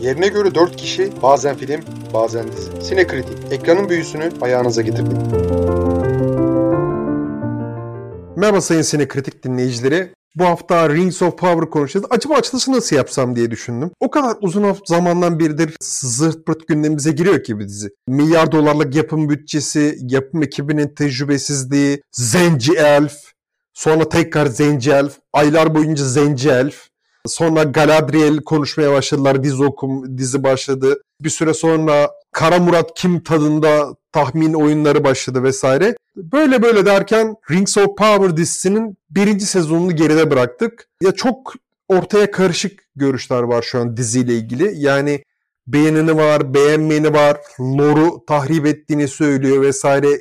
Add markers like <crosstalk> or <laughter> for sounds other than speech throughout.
Yerine göre 4 kişi bazen film bazen dizi. Sinekritik ekranın büyüsünü ayağınıza getirdik. Merhaba sayın Sinekritik dinleyicileri. Bu hafta Rings of Power konuşacağız. Acaba açılışı nasıl yapsam diye düşündüm. O kadar uzun zamandan beridir zırt pırt gündemimize giriyor ki bir dizi. Milyar dolarlık yapım bütçesi, yapım ekibinin tecrübesizliği, Zenci Elf, sonra tekrar Zenci Elf, aylar boyunca Zenci Elf. Sonra Galadriel konuşmaya başladılar. Dizi okum, dizi başladı. Bir süre sonra Kara Murat kim tadında tahmin oyunları başladı vesaire. Böyle böyle derken Rings of Power dizisinin birinci sezonunu geride bıraktık. Ya çok ortaya karışık görüşler var şu an diziyle ilgili. Yani beğenini var, beğenmeyeni var, lore'u tahrip ettiğini söylüyor vesaire.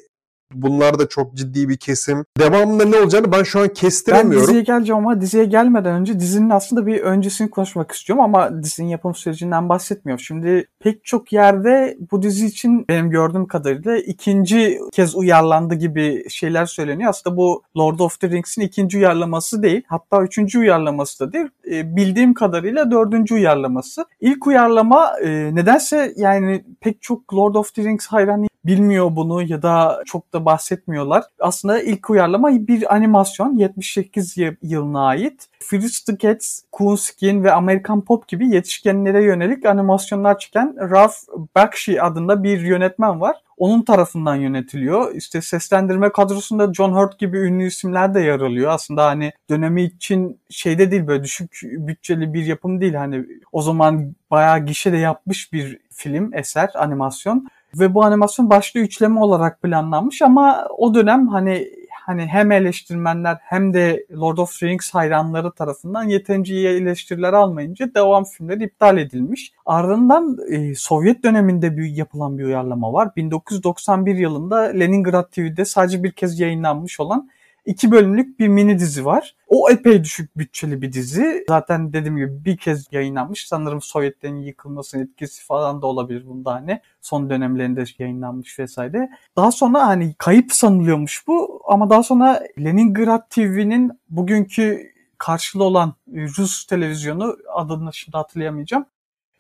Bunlar da çok ciddi bir kesim. Devamında ne olacağını ben şu an kestiremiyorum. Ben diziye geleceğim ama diziye gelmeden önce dizinin aslında bir öncesini konuşmak istiyorum ama dizinin yapım sürecinden bahsetmiyorum. Şimdi pek çok yerde bu dizi için benim gördüğüm kadarıyla ikinci kez uyarlandı gibi şeyler söyleniyor. Aslında bu Lord of the Rings'in ikinci uyarlaması değil. Hatta üçüncü uyarlaması da değil. E, bildiğim kadarıyla dördüncü uyarlaması. İlk uyarlama e, nedense yani pek çok Lord of the Rings hayranı bilmiyor bunu ya da çok da bahsetmiyorlar. Aslında ilk uyarlama bir animasyon 78 yılına ait. Fritz the Cats, Coonskin ve American Pop gibi yetişkinlere yönelik animasyonlar çeken Ralph Bakshi adında bir yönetmen var. Onun tarafından yönetiliyor. İşte seslendirme kadrosunda John Hurt gibi ünlü isimler de yer alıyor. Aslında hani dönemi için şeyde değil böyle düşük bütçeli bir yapım değil. Hani o zaman bayağı gişede yapmış bir film, eser, animasyon. Ve bu animasyon başlı üçleme olarak planlanmış ama o dönem hani hani hem eleştirmenler hem de Lord of the Rings hayranları tarafından yeterince iyi eleştiriler almayınca devam filmleri iptal edilmiş. Ardından e, Sovyet döneminde bir yapılan bir uyarlama var. 1991 yılında Leningrad TV'de sadece bir kez yayınlanmış olan iki bölümlük bir mini dizi var. O epey düşük bütçeli bir dizi. Zaten dediğim gibi bir kez yayınlanmış. Sanırım Sovyetlerin yıkılmasının etkisi falan da olabilir bunda hani. Son dönemlerinde yayınlanmış vesaire. Daha sonra hani kayıp sanılıyormuş bu ama daha sonra Leningrad TV'nin bugünkü karşılığı olan Rus televizyonu adını şimdi hatırlayamayacağım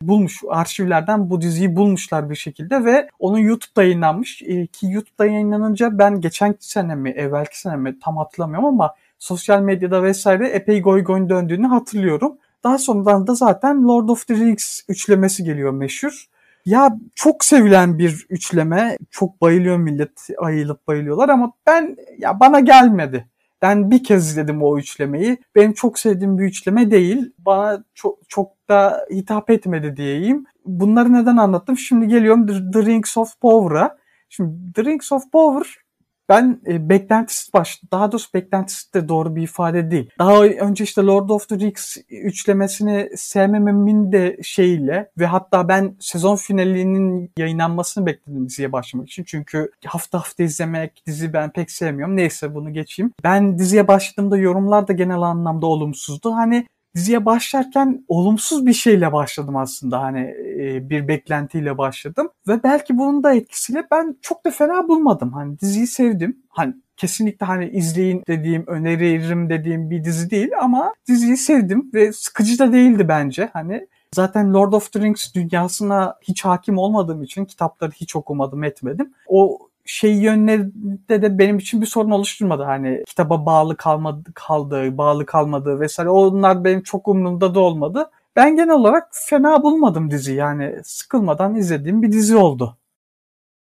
bulmuş. Arşivlerden bu diziyi bulmuşlar bir şekilde ve onun YouTube'da yayınlanmış. E, ki YouTube'da yayınlanınca ben geçen sene mi, evvelki sene mi tam hatırlamıyorum ama sosyal medyada vesaire epey goy goy döndüğünü hatırlıyorum. Daha sonradan da zaten Lord of the Rings üçlemesi geliyor meşhur. Ya çok sevilen bir üçleme. Çok bayılıyor millet ayılıp bayılıyorlar ama ben ya bana gelmedi. Ben bir kez izledim o üçlemeyi. Benim çok sevdiğim bir üçleme değil. Bana çok, çok da hitap etmedi diyeyim. Bunları neden anlattım? Şimdi geliyorum The, Rings of Power'a. Şimdi The Rings of Power ben e, beklentisiz baş, daha doğrusu beklentisiz de doğru bir ifade değil. Daha önce işte Lord of the Rings üçlemesini sevmememin de şeyle ve hatta ben sezon finalinin yayınlanmasını bekledim diziye başlamak için. Çünkü hafta hafta izlemek dizi ben pek sevmiyorum. Neyse bunu geçeyim. Ben diziye başladığımda yorumlar da genel anlamda olumsuzdu. Hani diziye başlarken olumsuz bir şeyle başladım aslında. Hani e, bir beklentiyle başladım. Ve belki bunun da etkisiyle ben çok da fena bulmadım. Hani diziyi sevdim. Hani kesinlikle hani izleyin dediğim öneririm dediğim bir dizi değil ama diziyi sevdim ve sıkıcı da değildi bence. Hani Zaten Lord of the Rings dünyasına hiç hakim olmadığım için kitapları hiç okumadım etmedim. O şey yönlerinde de benim için bir sorun oluşturmadı. Hani kitaba bağlı kalmadı, kaldığı, bağlı kalmadığı vesaire. Onlar benim çok umurumda da olmadı. Ben genel olarak fena bulmadım dizi yani sıkılmadan izlediğim bir dizi oldu.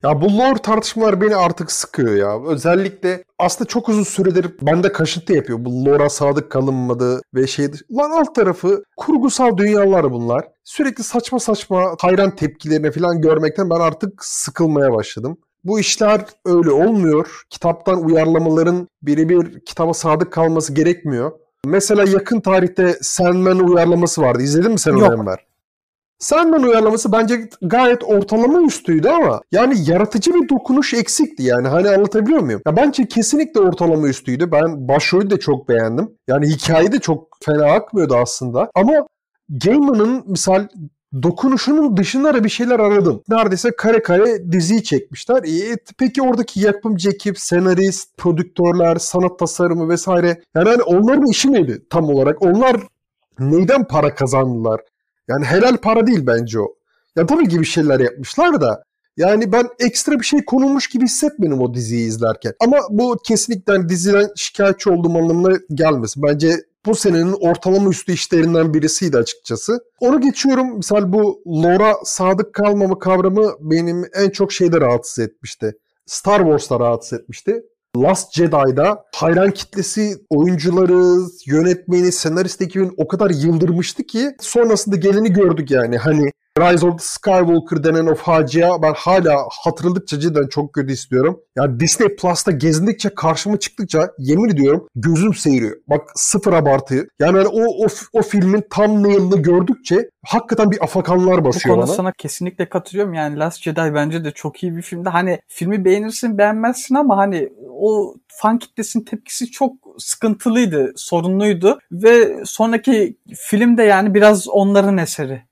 Ya bu lore tartışmalar beni artık sıkıyor ya. Özellikle aslında çok uzun süredir bende kaşıntı yapıyor. Bu lore'a sadık kalınmadı ve şey... Lan alt tarafı kurgusal dünyalar bunlar. Sürekli saçma saçma hayran tepkilerini falan görmekten ben artık sıkılmaya başladım. Bu işler öyle olmuyor. Kitaptan uyarlamaların birebir kitaba sadık kalması gerekmiyor. Mesela yakın tarihte Sandman uyarlaması vardı. İzledin mi sen onu Enver? Sandman uyarlaması bence gayet ortalama üstüydü ama yani yaratıcı bir dokunuş eksikti yani hani anlatabiliyor muyum? Ya bence kesinlikle ortalama üstüydü. Ben başrolü de çok beğendim. Yani hikaye de çok fena akmıyordu aslında. Ama Gaiman'ın misal dokunuşunun dışında da bir şeyler aradım. Neredeyse kare kare diziyi çekmişler. E, peki oradaki yapımcı ekip, senarist, prodüktörler, sanat tasarımı vesaire. Yani hani onların işi neydi tam olarak? Onlar neyden para kazandılar? Yani helal para değil bence o. Ya tabii ki bir şeyler yapmışlar da yani ben ekstra bir şey konulmuş gibi hissetmedim o diziyi izlerken. Ama bu kesinlikle hani diziden şikayetçi olduğum anlamına gelmesin. Bence bu senenin ortalama üstü işlerinden birisiydi açıkçası. Onu geçiyorum. Misal bu Lora sadık kalmama kavramı benim en çok şeyde rahatsız etmişti. Star Wars'ta rahatsız etmişti. Last Jedi'da hayran kitlesi oyuncuları, yönetmeni, senarist ekibin o kadar yıldırmıştı ki sonrasında geleni gördük yani. Hani Rise of the Skywalker denen o facia ben hala hatırladıkça cidden çok kötü istiyorum. Ya Disney Plus'ta gezindikçe karşıma çıktıkça yemin ediyorum gözüm seyiriyor. Bak sıfır abartı. Yani hani o, o, o filmin tam nail'ını gördükçe hakikaten bir afakanlar basıyor Bu bana. sana kesinlikle katılıyorum. Yani Last Jedi bence de çok iyi bir filmdi. Hani filmi beğenirsin beğenmezsin ama hani o fan kitlesinin tepkisi çok sıkıntılıydı, sorunluydu ve sonraki film de yani biraz onların eseri.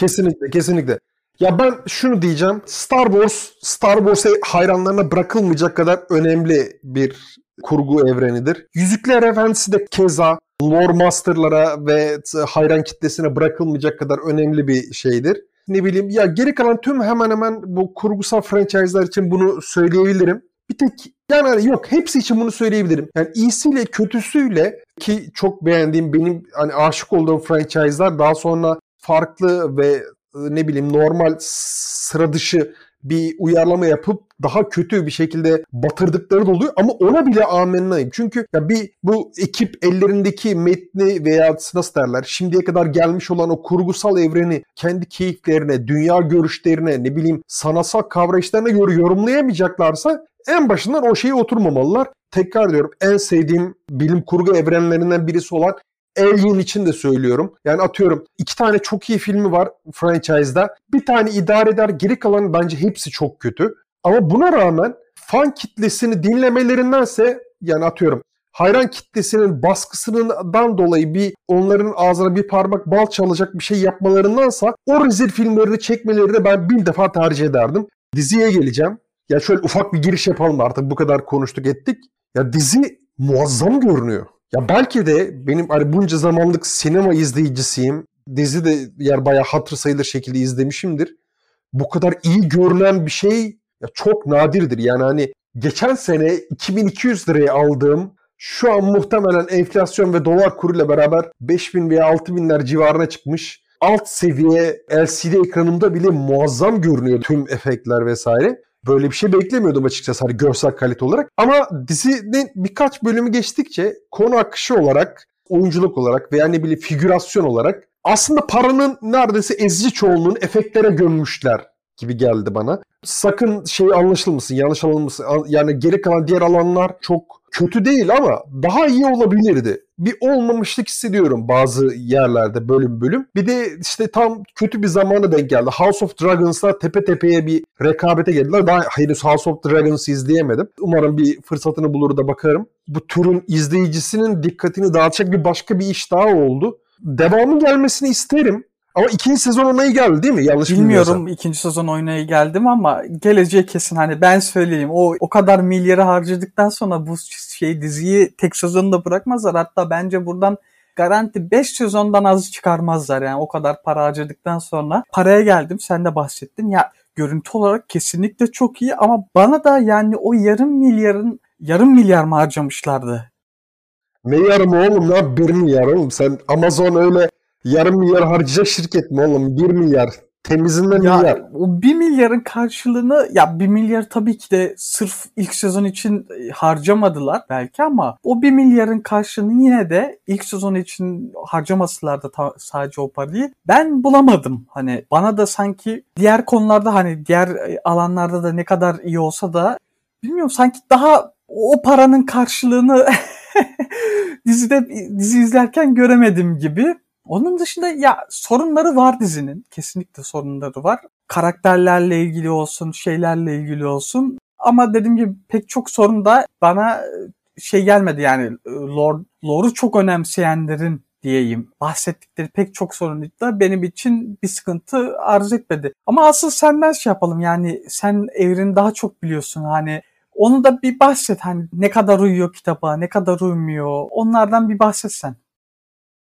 Kesinlikle, kesinlikle. Ya ben şunu diyeceğim. Star Wars, Star Wars hayranlarına bırakılmayacak kadar önemli bir kurgu evrenidir. Yüzükler Efendisi de keza lore masterlara ve hayran kitlesine bırakılmayacak kadar önemli bir şeydir. Ne bileyim ya geri kalan tüm hemen hemen bu kurgusal franchise'lar için bunu söyleyebilirim. Bir tek yani yok hepsi için bunu söyleyebilirim. Yani iyisiyle kötüsüyle ki çok beğendiğim benim hani aşık olduğum franchise'lar daha sonra farklı ve e, ne bileyim normal sıra dışı bir uyarlama yapıp daha kötü bir şekilde batırdıkları da oluyor ama ona bile amennayım. Çünkü ya bir bu ekip ellerindeki metni veya nasıl derler şimdiye kadar gelmiş olan o kurgusal evreni kendi keyiflerine, dünya görüşlerine, ne bileyim sanatsal kavrayışlarına göre yorumlayamayacaklarsa en başından o şeyi oturmamalılar. Tekrar diyorum en sevdiğim bilim kurgu evrenlerinden birisi olan Alien için de söylüyorum. Yani atıyorum iki tane çok iyi filmi var franchise'da. Bir tane idare eder geri kalan bence hepsi çok kötü. Ama buna rağmen fan kitlesini dinlemelerindense yani atıyorum hayran kitlesinin baskısından dolayı bir onların ağzına bir parmak bal çalacak bir şey yapmalarındansa o rezil filmlerini çekmelerini ben bin defa tercih ederdim. Diziye geleceğim. Ya şöyle ufak bir giriş yapalım artık bu kadar konuştuk ettik. Ya dizi muazzam görünüyor. Ya belki de benim hani bunca zamanlık sinema izleyicisiyim. Dizi de yer bayağı hatır sayılır şekilde izlemişimdir. Bu kadar iyi görünen bir şey ya çok nadirdir. Yani hani geçen sene 2200 liraya aldığım şu an muhtemelen enflasyon ve dolar kuruyla beraber 5000 veya 6000'ler civarına çıkmış. Alt seviye LCD ekranımda bile muazzam görünüyor tüm efektler vesaire. Böyle bir şey beklemiyordum açıkçası hani görsel kalite olarak. Ama dizinin birkaç bölümü geçtikçe konu akışı olarak, oyunculuk olarak veya ne bileyim figürasyon olarak aslında paranın neredeyse ezici çoğunluğunu efektlere gömmüşler gibi geldi bana. Sakın şey anlaşılmasın, yanlış anlaşılmasın. Yani geri kalan diğer alanlar çok kötü değil ama daha iyi olabilirdi. Bir olmamışlık hissediyorum bazı yerlerde bölüm bölüm. Bir de işte tam kötü bir zamana denk geldi. House of Dragons'la tepe tepeye bir rekabete geldiler. Daha henüz House of Dragons'ı izleyemedim. Umarım bir fırsatını bulur da bakarım. Bu türün izleyicisinin dikkatini dağıtacak bir başka bir iş daha oldu. Devamı gelmesini isterim. Ama ikinci sezon onayı geldi değil mi? Yanlış Bilmiyorum ikinci sezon oynayı geldim ama geleceği kesin hani ben söyleyeyim. O o kadar milyarı harcadıktan sonra bu şey diziyi tek sezonda bırakmazlar. Hatta bence buradan garanti 5 sezondan az çıkarmazlar yani o kadar para harcadıktan sonra. Paraya geldim sen de bahsettin. Ya görüntü olarak kesinlikle çok iyi ama bana da yani o yarım milyarın yarım milyar mı harcamışlardı? Ne yarım oğlum ya? Bir milyar oğlum. Sen Amazon öyle yarım milyar harcayacak şirket mi oğlum? Bir milyar. Temizinden ya, milyar. O bir milyarın karşılığını ya bir milyar tabii ki de sırf ilk sezon için e, harcamadılar belki ama o bir milyarın karşılığını yine de ilk sezon için harcamasılar da ta- sadece o parayı ben bulamadım. Hani bana da sanki diğer konularda hani diğer e, alanlarda da ne kadar iyi olsa da bilmiyorum sanki daha o paranın karşılığını <laughs> dizide dizi izlerken göremedim gibi. Onun dışında ya sorunları var dizinin. Kesinlikle sorunları var. Karakterlerle ilgili olsun, şeylerle ilgili olsun. Ama dediğim gibi pek çok sorun da bana şey gelmedi yani lore, lore'u çok önemseyenlerin diyeyim bahsettikleri pek çok sorun da benim için bir sıkıntı arz etmedi. Ama asıl senden şey yapalım yani sen evreni daha çok biliyorsun hani onu da bir bahset hani ne kadar uyuyor kitaba ne kadar uymuyor onlardan bir bahset sen.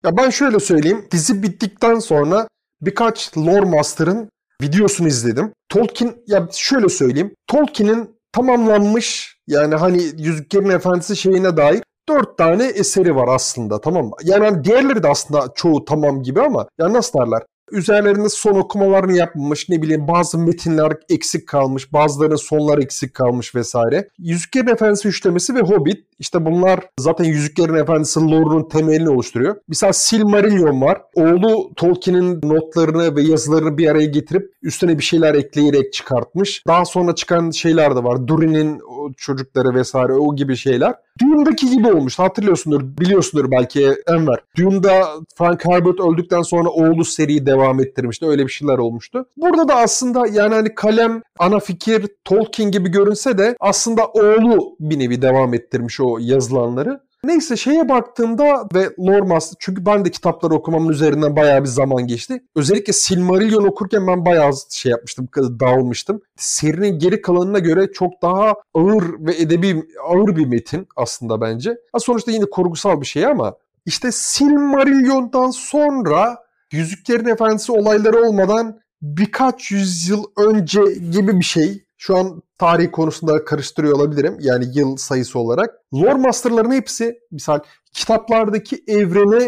Ya ben şöyle söyleyeyim. Dizi bittikten sonra birkaç lore master'ın videosunu izledim. Tolkien ya şöyle söyleyeyim. Tolkien'in tamamlanmış yani hani Yüzüklerin Efendisi şeyine dair dört tane eseri var aslında tamam mı? Yani hani diğerleri de aslında çoğu tamam gibi ama ya nasıl derler? Üzerlerinde son okumalarını yapmamış ne bileyim bazı metinler eksik kalmış bazılarının sonları eksik kalmış vesaire. Yüzüklerin Efendisi üçlemesi ve Hobbit işte bunlar zaten Yüzüklerin Efendisi lore'unun temelini oluşturuyor. Mesela Silmarillion var. Oğlu Tolkien'in notlarını ve yazılarını bir araya getirip üstüne bir şeyler ekleyerek çıkartmış. Daha sonra çıkan şeyler de var. Durin'in çocukları vesaire o gibi şeyler. Dune'daki gibi olmuş. Hatırlıyorsundur, biliyorsundur belki Enver. Dune'da Frank Herbert öldükten sonra oğlu seriyi devam ettirmişti. Öyle bir şeyler olmuştu. Burada da aslında yani hani kalem, ana fikir Tolkien gibi görünse de aslında oğlu bir nevi devam ettirmiş o yazılanları. Neyse şeye baktığımda ve Lormas çünkü ben de kitapları okumamın üzerinden bayağı bir zaman geçti. Özellikle Silmarillion okurken ben bayağı şey yapmıştım, dağılmıştım. Serinin geri kalanına göre çok daha ağır ve edebi ağır bir metin aslında bence. Ha sonuçta yine kurgusal bir şey ama işte Silmarillion'dan sonra Yüzüklerin Efendisi olayları olmadan birkaç yüzyıl önce gibi bir şey. Şu an tarih konusunda karıştırıyor olabilirim. Yani yıl sayısı olarak. Lore Master'ların hepsi misal kitaplardaki evreni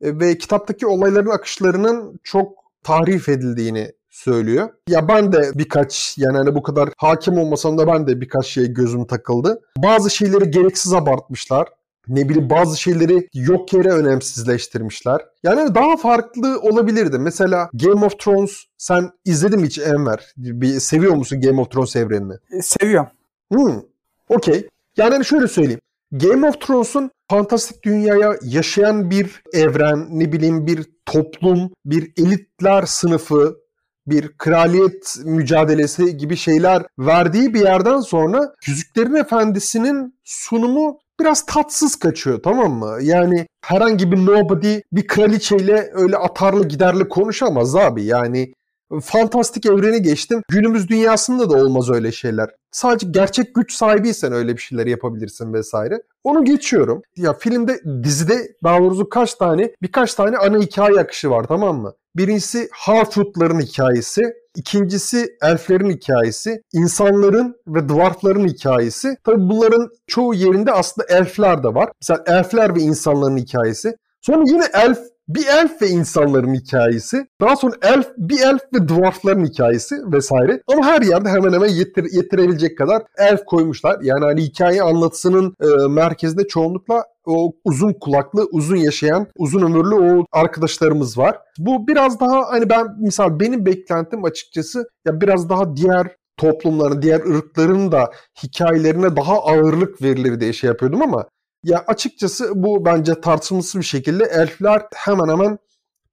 e, ve kitaptaki olayların akışlarının çok tahrif edildiğini söylüyor. Ya ben de birkaç yani hani bu kadar hakim olmasam da ben de birkaç şey gözüm takıldı. Bazı şeyleri gereksiz abartmışlar ne bileyim bazı şeyleri yok yere önemsizleştirmişler. Yani daha farklı olabilirdi. Mesela Game of Thrones sen izledin mi hiç Enver? Bir, seviyor musun Game of Thrones evrenini? E, seviyorum. Hmm, okey. Yani hani şöyle söyleyeyim. Game of Thrones'un fantastik dünyaya yaşayan bir evren, ne bileyim bir toplum, bir elitler sınıfı, bir kraliyet mücadelesi gibi şeyler verdiği bir yerden sonra Yüzüklerin Efendisi'nin sunumu biraz tatsız kaçıyor tamam mı? Yani herhangi bir nobody bir kraliçeyle öyle atarlı giderli konuşamaz abi. Yani fantastik evreni geçtim. Günümüz dünyasında da olmaz öyle şeyler. Sadece gerçek güç sahibiysen öyle bir şeyler yapabilirsin vesaire. Onu geçiyorum. Ya filmde, dizide daha doğrusu kaç tane, birkaç tane ana hikaye akışı var tamam mı? Birincisi Harfoot'ların hikayesi. İkincisi elflerin hikayesi, insanların ve dwarfların hikayesi. Tabi bunların çoğu yerinde aslında elfler de var. Mesela elfler ve insanların hikayesi. Sonra yine elf bir elf ve insanların hikayesi. Daha sonra elf, bir elf ve dwarfların hikayesi vesaire. Ama her yerde hemen hemen yetir, yetirebilecek kadar elf koymuşlar. Yani hani hikaye anlatısının e, merkezinde çoğunlukla o uzun kulaklı, uzun yaşayan, uzun ömürlü o arkadaşlarımız var. Bu biraz daha hani ben misal benim beklentim açıkçası ya biraz daha diğer toplumların, diğer ırkların da hikayelerine daha ağırlık verilir diye şey yapıyordum ama ya açıkçası bu bence tartışmasız bir şekilde elfler hemen hemen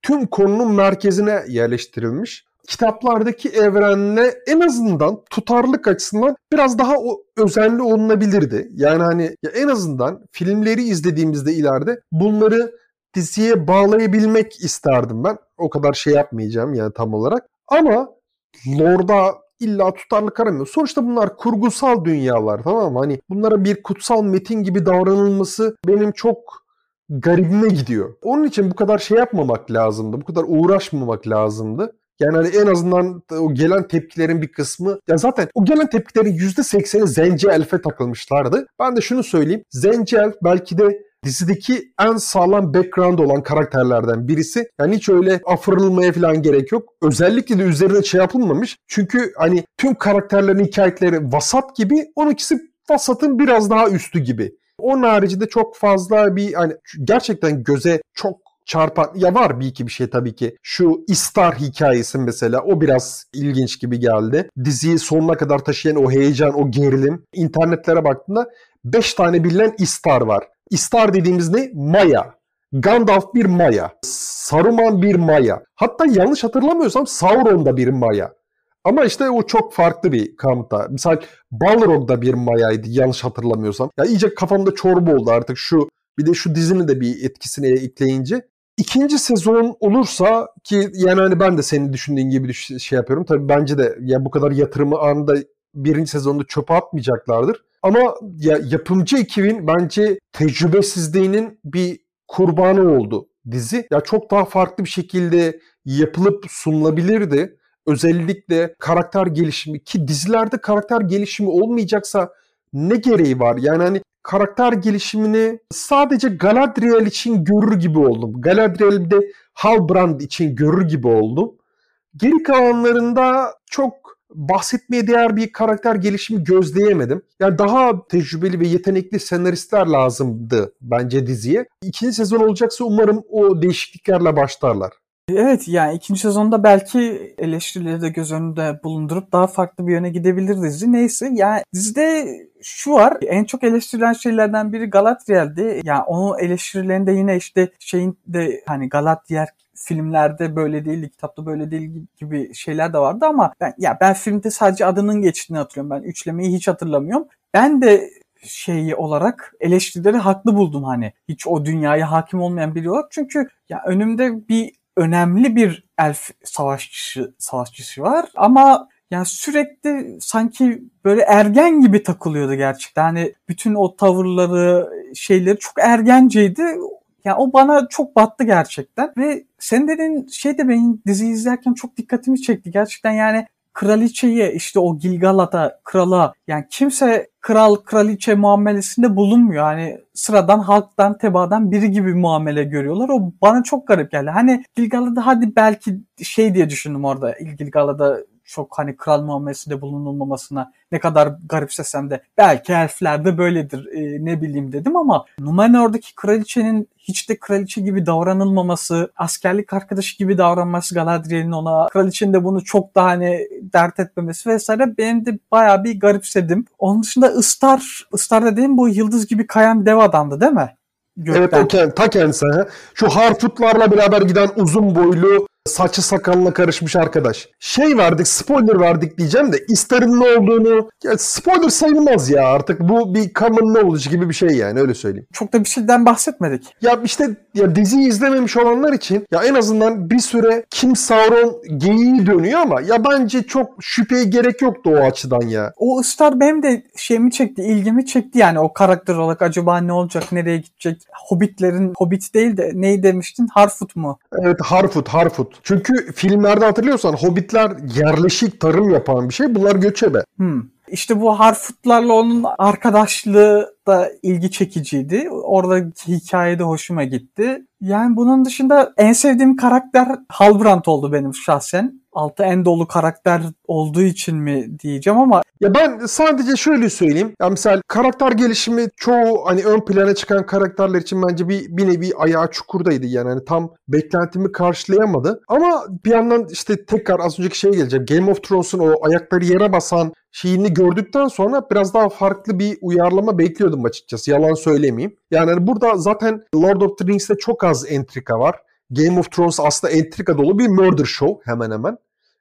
tüm konunun merkezine yerleştirilmiş. Kitaplardaki evrenle en azından tutarlık açısından biraz daha o özenli olunabilirdi. Yani hani ya en azından filmleri izlediğimizde ileride bunları diziye bağlayabilmek isterdim ben. O kadar şey yapmayacağım yani tam olarak. Ama Lord'a illa tutarlık aramıyor. Sonuçta bunlar kurgusal dünyalar tamam mı? Hani bunlara bir kutsal metin gibi davranılması benim çok garibime gidiyor. Onun için bu kadar şey yapmamak lazımdı. Bu kadar uğraşmamak lazımdı. Yani hani en azından o gelen tepkilerin bir kısmı ya zaten o gelen tepkilerin %80'i Zenci Elf'e takılmışlardı. Ben de şunu söyleyeyim. Zenci Elf belki de dizideki en sağlam background olan karakterlerden birisi. Yani hiç öyle afırılmaya falan gerek yok. Özellikle de üzerine şey yapılmamış. Çünkü hani tüm karakterlerin hikayeleri vasat gibi. Onunkisi vasatın biraz daha üstü gibi. Onun haricinde çok fazla bir hani gerçekten göze çok çarpan ya var bir iki bir şey tabii ki. Şu Istar hikayesi mesela o biraz ilginç gibi geldi. Diziyi sonuna kadar taşıyan o heyecan, o gerilim. internetlere baktığında 5 tane bilinen Istar var. Istar dediğimiz ne? Maya. Gandalf bir Maya. Saruman bir Maya. Hatta yanlış hatırlamıyorsam Sauron da bir Maya. Ama işte o çok farklı bir kampta. Misal Balrog da bir Maya'ydı yanlış hatırlamıyorsam. Ya iyice kafamda çorba oldu artık şu bir de şu dizinin de bir etkisini ekleyince. İkinci sezon olursa ki yani hani ben de senin düşündüğün gibi şey yapıyorum. Tabii bence de ya bu kadar yatırımı anında birinci sezonda çöpe atmayacaklardır. Ama ya yapımcı ekibin bence tecrübesizliğinin bir kurbanı oldu dizi. Ya çok daha farklı bir şekilde yapılıp sunulabilirdi. Özellikle karakter gelişimi ki dizilerde karakter gelişimi olmayacaksa ne gereği var? Yani hani karakter gelişimini sadece Galadriel için görür gibi oldum. Galadriel bir de Halbrand için görür gibi oldum. Geri kalanlarında çok bahsetmeye değer bir karakter gelişimi gözleyemedim. Yani daha tecrübeli ve yetenekli senaristler lazımdı bence diziye. İkinci sezon olacaksa umarım o değişikliklerle başlarlar. Evet yani ikinci sezonda belki eleştirileri de göz önünde bulundurup daha farklı bir yöne gidebilir dizi. Neyse yani dizide şu var en çok eleştirilen şeylerden biri Galadriel'di. Yani onun eleştirilerinde yine işte şeyin de hani Galadriel filmlerde böyle değil, kitapta böyle değil gibi şeyler de vardı ama ben ya ben filmde sadece adının geçtiğini hatırlıyorum. Ben üçlemeyi hiç hatırlamıyorum. Ben de şeyi olarak eleştirileri haklı buldum hani. Hiç o dünyaya hakim olmayan biri olarak. Çünkü ya önümde bir önemli bir elf savaşçısı savaşçısı var ama yani sürekli sanki böyle ergen gibi takılıyordu gerçekten. Hani bütün o tavırları, şeyleri çok ergenceydi. Yani o bana çok battı gerçekten. Ve sen dediğin şey de benim dizi izlerken çok dikkatimi çekti. Gerçekten yani kraliçeye işte o Gilgalad'a krala yani kimse kral kraliçe muamelesinde bulunmuyor. Hani sıradan halktan tebaadan biri gibi muamele görüyorlar. O bana çok garip geldi. Hani Gilgalad'a hadi belki şey diye düşündüm orada. Gilgalad'a çok hani kral muamelesinde bulunulmamasına ne kadar garipsesem de belki elflerde böyledir e, ne bileyim dedim ama Numenor'daki kraliçenin hiç de kraliçe gibi davranılmaması, askerlik arkadaşı gibi davranması Galadriel'in ona, kraliçenin de bunu çok daha hani dert etmemesi vesaire benim de bayağı bir garipsedim. Onun dışında Istar, Istar dediğim bu yıldız gibi kayan dev adamdı değil mi? Gökten. Evet o kend, ta kendisi. Şu Harfoot'larla beraber giden uzun boylu saçı sakalına karışmış arkadaş. Şey verdik spoiler verdik diyeceğim de İster'in ne olduğunu ya spoiler sayılmaz ya artık bu bir common knowledge gibi bir şey yani öyle söyleyeyim. Çok da bir şeyden bahsetmedik. Ya işte ya diziyi izlememiş olanlar için ya en azından bir süre Kim Sauron geyiği dönüyor ama ya bence çok şüpheye gerek yoktu o açıdan ya. O Star benim de şeyimi çekti, ilgimi çekti yani o karakter olarak acaba ne olacak, nereye gidecek? Hobbitlerin, Hobbit değil de neyi demiştin? Harfoot mu? Evet Harfoot, Harfoot. Çünkü filmlerde hatırlıyorsan hobbitler yerleşik tarım yapan bir şey. Bunlar göçebe. Hmm. İşte bu Harfoot'larla onun arkadaşlığı da ilgi çekiciydi. Oradaki hikaye de hoşuma gitti. Yani bunun dışında en sevdiğim karakter Halbrand oldu benim şahsen. Altı en dolu karakter olduğu için mi diyeceğim ama ya ben sadece şöyle söyleyeyim. Ya mesela karakter gelişimi çoğu hani ön plana çıkan karakterler için bence bir, bir nevi ayağı çukurdaydı. Yani hani tam beklentimi karşılayamadı. Ama bir yandan işte tekrar az önceki şeye geleceğim. Game of Thrones'un o ayakları yere basan şeyini gördükten sonra biraz daha farklı bir uyarlama bekliyordum açıkçası. Yalan söylemeyeyim. Yani hani burada zaten Lord of the Rings'te çok az entrika var. Game of Thrones aslında entrika dolu bir murder show hemen hemen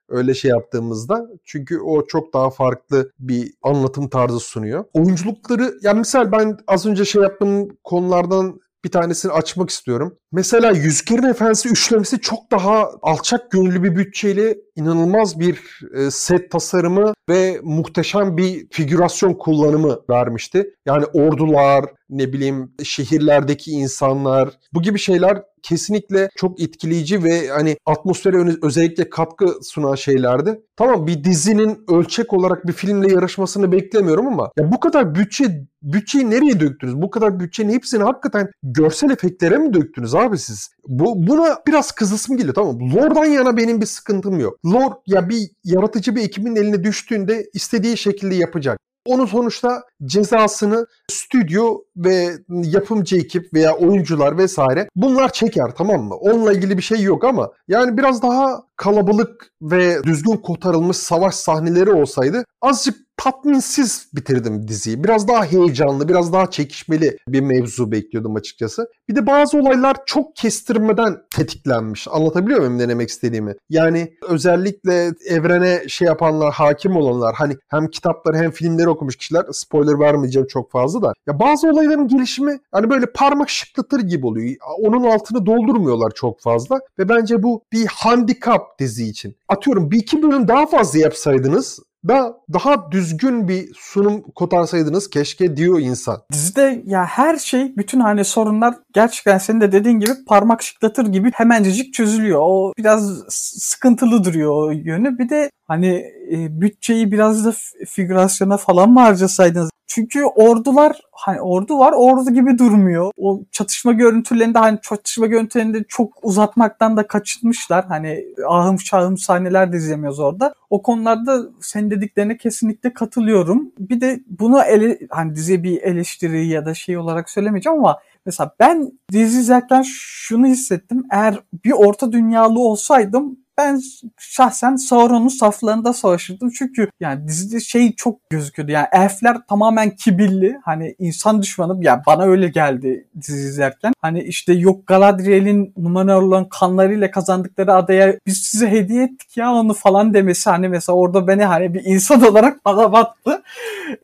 öyle şey yaptığımızda. Çünkü o çok daha farklı bir anlatım tarzı sunuyor. Oyunculukları yani misal ben az önce şey yaptığım konulardan bir tanesini açmak istiyorum. Mesela Yüzgerin Efendisi üçlemesi çok daha alçak gönüllü bir bütçeyle inanılmaz bir e, set tasarımı ve muhteşem bir figürasyon kullanımı vermişti. Yani ordular, ne bileyim şehirlerdeki insanlar bu gibi şeyler kesinlikle çok etkileyici ve hani atmosfere özellikle katkı sunan şeylerdi. Tamam bir dizinin ölçek olarak bir filmle yarışmasını beklemiyorum ama ya bu kadar bütçe bütçeyi nereye döktünüz? Bu kadar bütçenin hepsini hakikaten görsel efektlere mi döktünüz abi siz? Bu buna biraz kızısım geliyor tamam. Lore'dan yana benim bir sıkıntım yok. Lore ya bir yaratıcı bir ekibin eline düştüğünde istediği şekilde yapacak. Onun sonuçta cezasını stüdyo ve yapımcı ekip veya oyuncular vesaire bunlar çeker tamam mı? Onunla ilgili bir şey yok ama yani biraz daha kalabalık ve düzgün kotarılmış savaş sahneleri olsaydı azıcık tatminsiz bitirdim diziyi. Biraz daha heyecanlı, biraz daha çekişmeli bir mevzu bekliyordum açıkçası. Bir de bazı olaylar çok kestirmeden tetiklenmiş. Anlatabiliyor muyum ne demek istediğimi? Yani özellikle evrene şey yapanlar, hakim olanlar hani hem kitapları hem filmleri okumuş kişiler spoiler vermeyeceğim çok fazla da. Ya bazı olayların gelişimi hani böyle parmak şıklatır gibi oluyor. Onun altını doldurmuyorlar çok fazla ve bence bu bir handikap dizi için. Atıyorum bir iki bölüm daha fazla yapsaydınız da daha düzgün bir sunum kotarsaydınız keşke diyor insan. Dizide ya her şey bütün hani sorunlar gerçekten senin de dediğin gibi parmak şıklatır gibi hemencecik çözülüyor. O biraz sıkıntılı duruyor o yönü. Bir de hani e, bütçeyi biraz da figürasyona falan mı harcasaydınız? Çünkü ordular hani ordu var ordu gibi durmuyor. O çatışma görüntülerinde hani çatışma görüntülerinde çok uzatmaktan da kaçınmışlar. Hani ahım şahım sahneler de izlemiyoruz orada. O konularda senin dediklerine kesinlikle katılıyorum. Bir de bunu ele, hani diziye bir eleştiri ya da şey olarak söylemeyeceğim ama mesela ben dizi izlerken şunu hissettim. Eğer bir orta dünyalı olsaydım ben şahsen Sauron'un saflarında savaşırdım. Çünkü yani dizide şey çok gözüküyordu. Yani elfler tamamen kibirli. Hani insan düşmanı. Yani bana öyle geldi dizi izlerken. Hani işte yok Galadriel'in Numenor'ların kanlarıyla kazandıkları adaya biz size hediye ettik ya onu falan demesi. Hani mesela orada beni hani bir insan <laughs> olarak bana battı.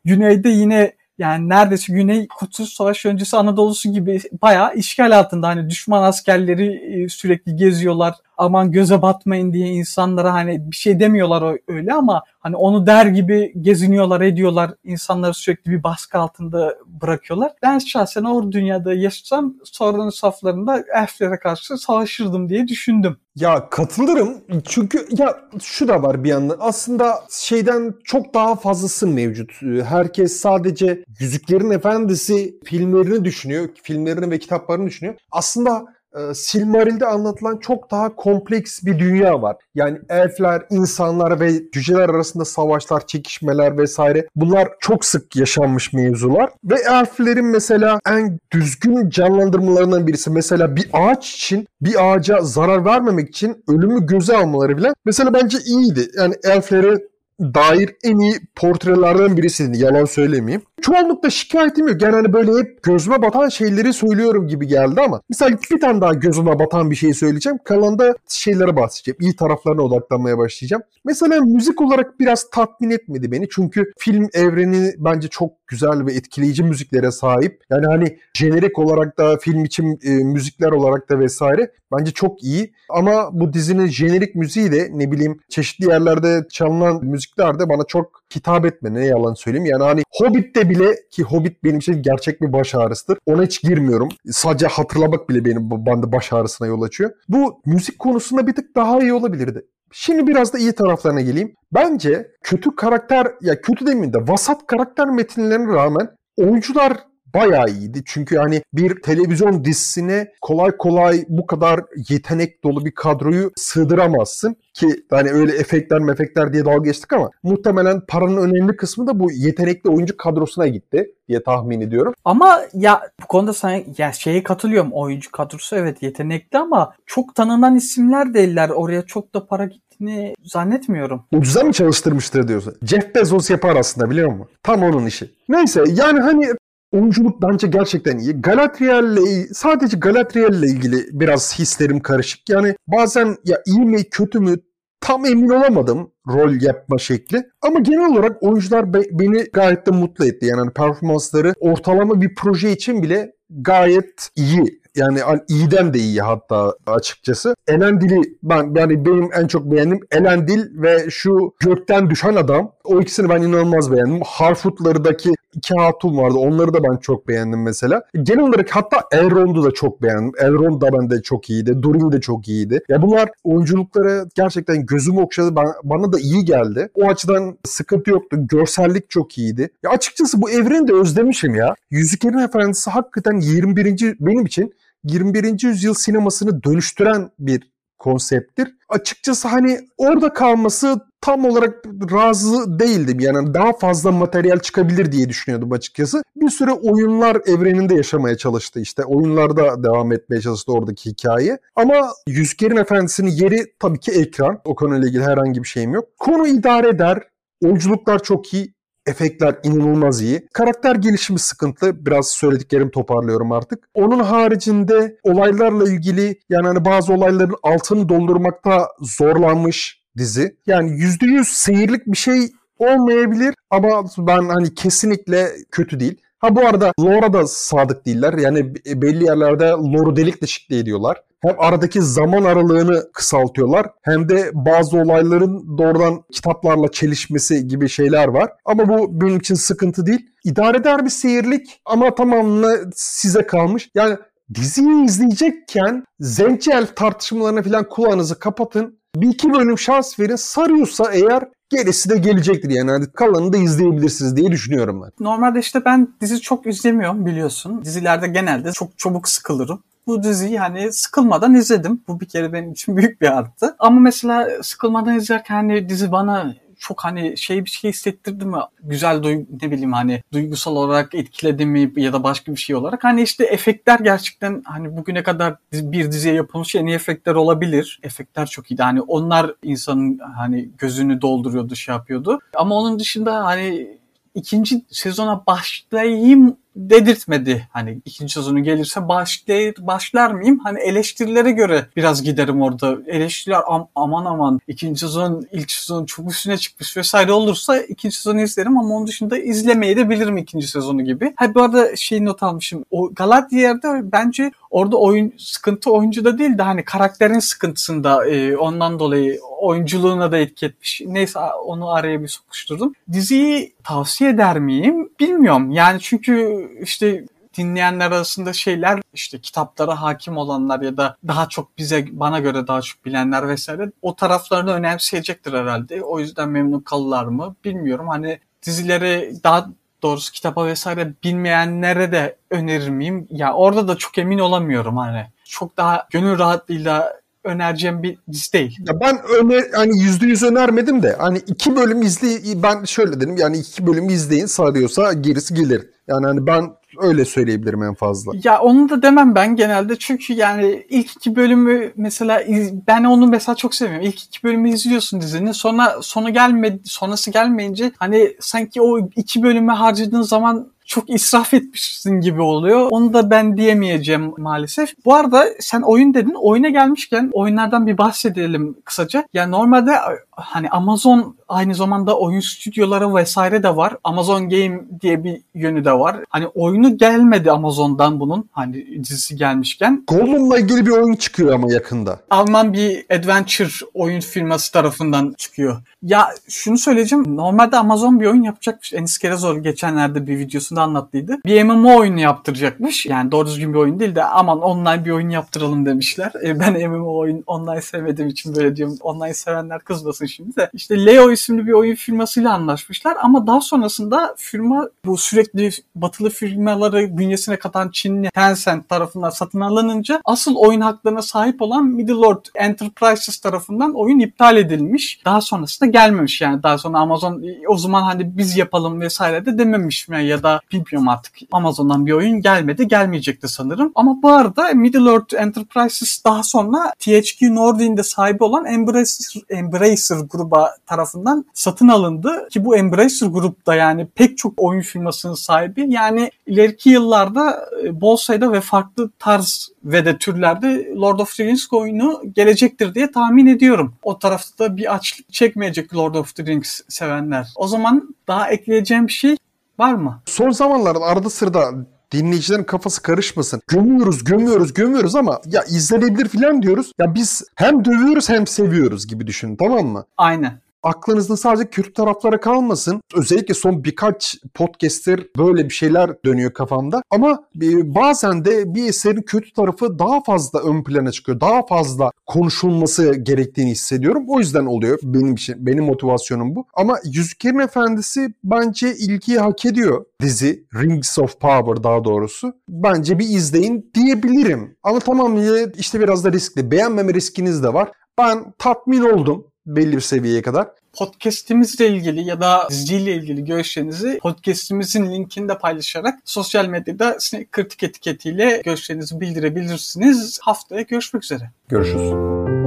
Güneyde yine yani neredeyse Güney Kurtuluş Savaşı öncesi Anadolu'su gibi bayağı işgal altında. Hani düşman askerleri sürekli geziyorlar aman göze batmayın diye insanlara hani bir şey demiyorlar öyle ama hani onu der gibi geziniyorlar ediyorlar insanları sürekli bir baskı altında bırakıyorlar. Ben şahsen o dünyada yaşasam sonranın saflarında elflere karşı savaşırdım diye düşündüm. Ya katılırım çünkü ya şu da var bir yandan aslında şeyden çok daha fazlası mevcut. Herkes sadece Yüzüklerin Efendisi filmlerini düşünüyor, filmlerini ve kitaplarını düşünüyor. Aslında Silmaril'de anlatılan çok daha kompleks bir dünya var. Yani elfler, insanlar ve cüceler arasında savaşlar, çekişmeler vesaire bunlar çok sık yaşanmış mevzular. Ve elflerin mesela en düzgün canlandırmalarından birisi mesela bir ağaç için bir ağaca zarar vermemek için ölümü göze almaları bile mesela bence iyiydi. Yani elflere dair en iyi portrelerden birisiydi. Yalan söylemeyeyim. Çoğunlukla şikayetim yok. Yani hani böyle hep gözüme batan şeyleri söylüyorum gibi geldi ama mesela bir tane daha gözüme batan bir şey söyleyeceğim. Kalanda şeylere bahsedeceğim. İyi taraflarına odaklanmaya başlayacağım. Mesela müzik olarak biraz tatmin etmedi beni. Çünkü film evreni bence çok güzel ve etkileyici müziklere sahip. Yani hani jenerik olarak da film için e, müzikler olarak da vesaire bence çok iyi. Ama bu dizinin jenerik müziği de ne bileyim çeşitli yerlerde çalınan müzikler de bana çok hitap etme ne yalan söyleyeyim. Yani hani Hobbit'te bile ki Hobbit benim için gerçek bir baş ağrısıdır. Ona hiç girmiyorum. Sadece hatırlamak bile benim bende baş ağrısına yol açıyor. Bu müzik konusunda bir tık daha iyi olabilirdi. Şimdi biraz da iyi taraflarına geleyim. Bence kötü karakter ya kötü demeyeyim de vasat karakter metinlerine rağmen oyuncular bayağı iyiydi. Çünkü hani bir televizyon dizisine kolay kolay bu kadar yetenek dolu bir kadroyu sığdıramazsın. Ki hani öyle efektler mefekler diye dalga geçtik ama muhtemelen paranın önemli kısmı da bu yetenekli oyuncu kadrosuna gitti diye tahmin ediyorum. Ama ya bu konuda sen ya şeye katılıyorum. Oyuncu kadrosu evet yetenekli ama çok tanınan isimler değiller. Oraya çok da para gittiğini zannetmiyorum. Ucuza mı çalıştırmıştır diyorsun? Jeff Bezos yapar aslında biliyor musun? Tam onun işi. Neyse yani hani oyunculuk bence gerçekten iyi. Galadriel'le sadece Galadriel'le ilgili biraz hislerim karışık. Yani bazen ya iyi mi kötü mü tam emin olamadım rol yapma şekli. Ama genel olarak oyuncular be, beni gayet de mutlu etti. Yani performansları ortalama bir proje için bile gayet iyi yani iyiden de iyi hatta açıkçası. Elendil'i ben yani benim en çok beğendiğim Elendil ve şu gökten düşen adam. O ikisini ben inanılmaz beğendim. Harfoot'lardaki iki hatun vardı. Onları da ben çok beğendim mesela. Genel olarak hatta Elrond'u da çok beğendim. Elrond da bende çok iyiydi. Durin de çok iyiydi. Ya bunlar oyunculukları gerçekten gözümü okşadı. Bana, bana da iyi geldi. O açıdan sıkıntı yoktu. Görsellik çok iyiydi. Ya açıkçası bu evreni de özlemişim ya. Yüzüklerin Efendisi hakikaten 21. benim için 21. yüzyıl sinemasını dönüştüren bir konsepttir. Açıkçası hani orada kalması tam olarak razı değildim. Yani daha fazla materyal çıkabilir diye düşünüyordum açıkçası. Bir süre oyunlar evreninde yaşamaya çalıştı işte. Oyunlarda devam etmeye çalıştı oradaki hikaye. Ama Yüzgerin Efendisi'nin yeri tabii ki ekran. O konuyla ilgili herhangi bir şeyim yok. Konu idare eder. Oyunculuklar çok iyi. Efektler inanılmaz iyi. Karakter gelişimi sıkıntı. Biraz söylediklerimi toparlıyorum artık. Onun haricinde olaylarla ilgili yani hani bazı olayların altını doldurmakta zorlanmış dizi. Yani %100 seyirlik bir şey olmayabilir ama ben hani kesinlikle kötü değil. Ha bu arada lore'a da sadık değiller. Yani belli yerlerde lore'u delik deşik de ediyorlar. Hem aradaki zaman aralığını kısaltıyorlar hem de bazı olayların doğrudan kitaplarla çelişmesi gibi şeyler var. Ama bu benim için sıkıntı değil. İdare eder bir seyirlik ama tamamen size kalmış. Yani diziyi izleyecekken Zenci Elf tartışmalarına falan kulağınızı kapatın. Bir iki bölüm şans verin. Sarıyorsa eğer gerisi de gelecektir yani. yani kalanını da izleyebilirsiniz diye düşünüyorum ben. Normalde işte ben dizi çok izlemiyorum biliyorsun. Dizilerde genelde çok çabuk sıkılırım bu diziyi hani sıkılmadan izledim. Bu bir kere benim için <laughs> büyük bir arttı. Ama mesela sıkılmadan izlerken hani dizi bana çok hani şey bir şey hissettirdi mi? Güzel duygu ne bileyim hani duygusal olarak etkiledi mi ya da başka bir şey olarak. Hani işte efektler gerçekten hani bugüne kadar bir diziye yapılmış en iyi efektler olabilir. Efektler çok iyiydi. Hani onlar insanın hani gözünü dolduruyordu, şey yapıyordu. Ama onun dışında hani ikinci sezona başlayayım dedirtmedi. Hani ikinci sezonu gelirse başlay başlar mıyım? Hani eleştirilere göre biraz giderim orada. Eleştiriler am aman aman ikinci sezon ilk sezon çok üstüne çıkmış vesaire olursa ikinci sezonu izlerim ama onun dışında izlemeye de bilirim ikinci sezonu gibi. Ha bu arada şey not almışım. O Galadya'da bence orada oyun sıkıntı oyuncuda değil de hani karakterin sıkıntısında e, ondan dolayı oyunculuğuna da etki etmiş. Neyse onu araya bir sokuşturdum. Diziyi tavsiye eder miyim? Bilmiyorum. Yani çünkü işte dinleyenler arasında şeyler işte kitaplara hakim olanlar ya da daha çok bize bana göre daha çok bilenler vesaire o taraflarını önemseyecektir herhalde. O yüzden memnun kalırlar mı bilmiyorum. Hani dizileri daha doğrusu kitaba vesaire bilmeyenlere de önerir miyim? Ya orada da çok emin olamıyorum hani. Çok daha gönül rahatlığıyla önereceğim bir dizi değil. Ya ben öner hani yüzde yüz önermedim de hani iki bölüm izley ben şöyle dedim yani iki bölüm izleyin sarıyorsa gerisi gelir. Yani hani ben öyle söyleyebilirim en fazla. Ya onu da demem ben genelde çünkü yani ilk iki bölümü mesela ben onu mesela çok seviyorum. İlk iki bölümü izliyorsun dizinin sonra sonu gelmedi sonrası gelmeyince hani sanki o iki bölüme harcadığın zaman çok israf etmişsin gibi oluyor. Onu da ben diyemeyeceğim maalesef. Bu arada sen oyun dedin. Oyuna gelmişken oyunlardan bir bahsedelim kısaca. Yani normalde hani Amazon aynı zamanda oyun stüdyoları vesaire de var. Amazon Game diye bir yönü de var. Hani oyunu gelmedi Amazon'dan bunun. Hani dizisi gelmişken. Gollum'la ilgili bir oyun çıkıyor ama yakında. Alman bir adventure oyun firması tarafından çıkıyor. Ya şunu söyleyeceğim. Normalde Amazon bir oyun yapacakmış. Enis Kerazor geçenlerde bir videosunda anlattıydı. Bir MMO oyunu yaptıracakmış. Yani doğru düzgün bir oyun değil de aman online bir oyun yaptıralım demişler. E, ben MMO oyun online sevmediğim için böyle diyorum. Online sevenler kızmasın şimdi de. İşte Leo isimli bir oyun firmasıyla anlaşmışlar ama daha sonrasında firma bu sürekli batılı firmaları bünyesine katan Çinli Tencent tarafından satın alınınca asıl oyun haklarına sahip olan Middle-earth Enterprises tarafından oyun iptal edilmiş. Daha sonrasında gelmemiş yani. Daha sonra Amazon o zaman hani biz yapalım vesaire de dememiş mi ya da bilmiyorum artık. Amazon'dan bir oyun gelmedi. Gelmeyecekti sanırım. Ama bu arada Middle-earth Enterprises daha sonra THQ Nordique'in de sahibi olan Embracer, Embracer gruba tarafından satın alındı. Ki bu Embracer grupta yani pek çok oyun firmasının sahibi. Yani ileriki yıllarda e, bol sayıda ve farklı tarz ve de türlerde Lord of the Rings oyunu gelecektir diye tahmin ediyorum. O tarafta da bir açlık çekmeyecek Lord of the Rings sevenler. O zaman daha ekleyeceğim bir şey var mı? Son zamanlarda arada sırada dinleyicilerin kafası karışmasın. Gömüyoruz, gömüyoruz, gömüyoruz ama ya izlenebilir falan diyoruz. Ya biz hem dövüyoruz hem seviyoruz gibi düşünün tamam mı? Aynen aklınızda sadece kötü taraflara kalmasın. Özellikle son birkaç podcaster böyle bir şeyler dönüyor kafamda. Ama e, bazen de bir eserin kötü tarafı daha fazla ön plana çıkıyor. Daha fazla konuşulması gerektiğini hissediyorum. O yüzden oluyor benim için. Benim motivasyonum bu. Ama Yüzüklerin Efendisi bence ilgiyi hak ediyor dizi. Rings of Power daha doğrusu. Bence bir izleyin diyebilirim. Ama tamam işte biraz da riskli. Beğenmeme riskiniz de var. Ben tatmin oldum belli bir seviyeye kadar. Podcast'imizle ilgili ya da diziyle ilgili görüşlerinizi podcast'imizin linkini de paylaşarak sosyal medyada kritik etiketiyle görüşlerinizi bildirebilirsiniz. Haftaya görüşmek üzere. Görüşürüz.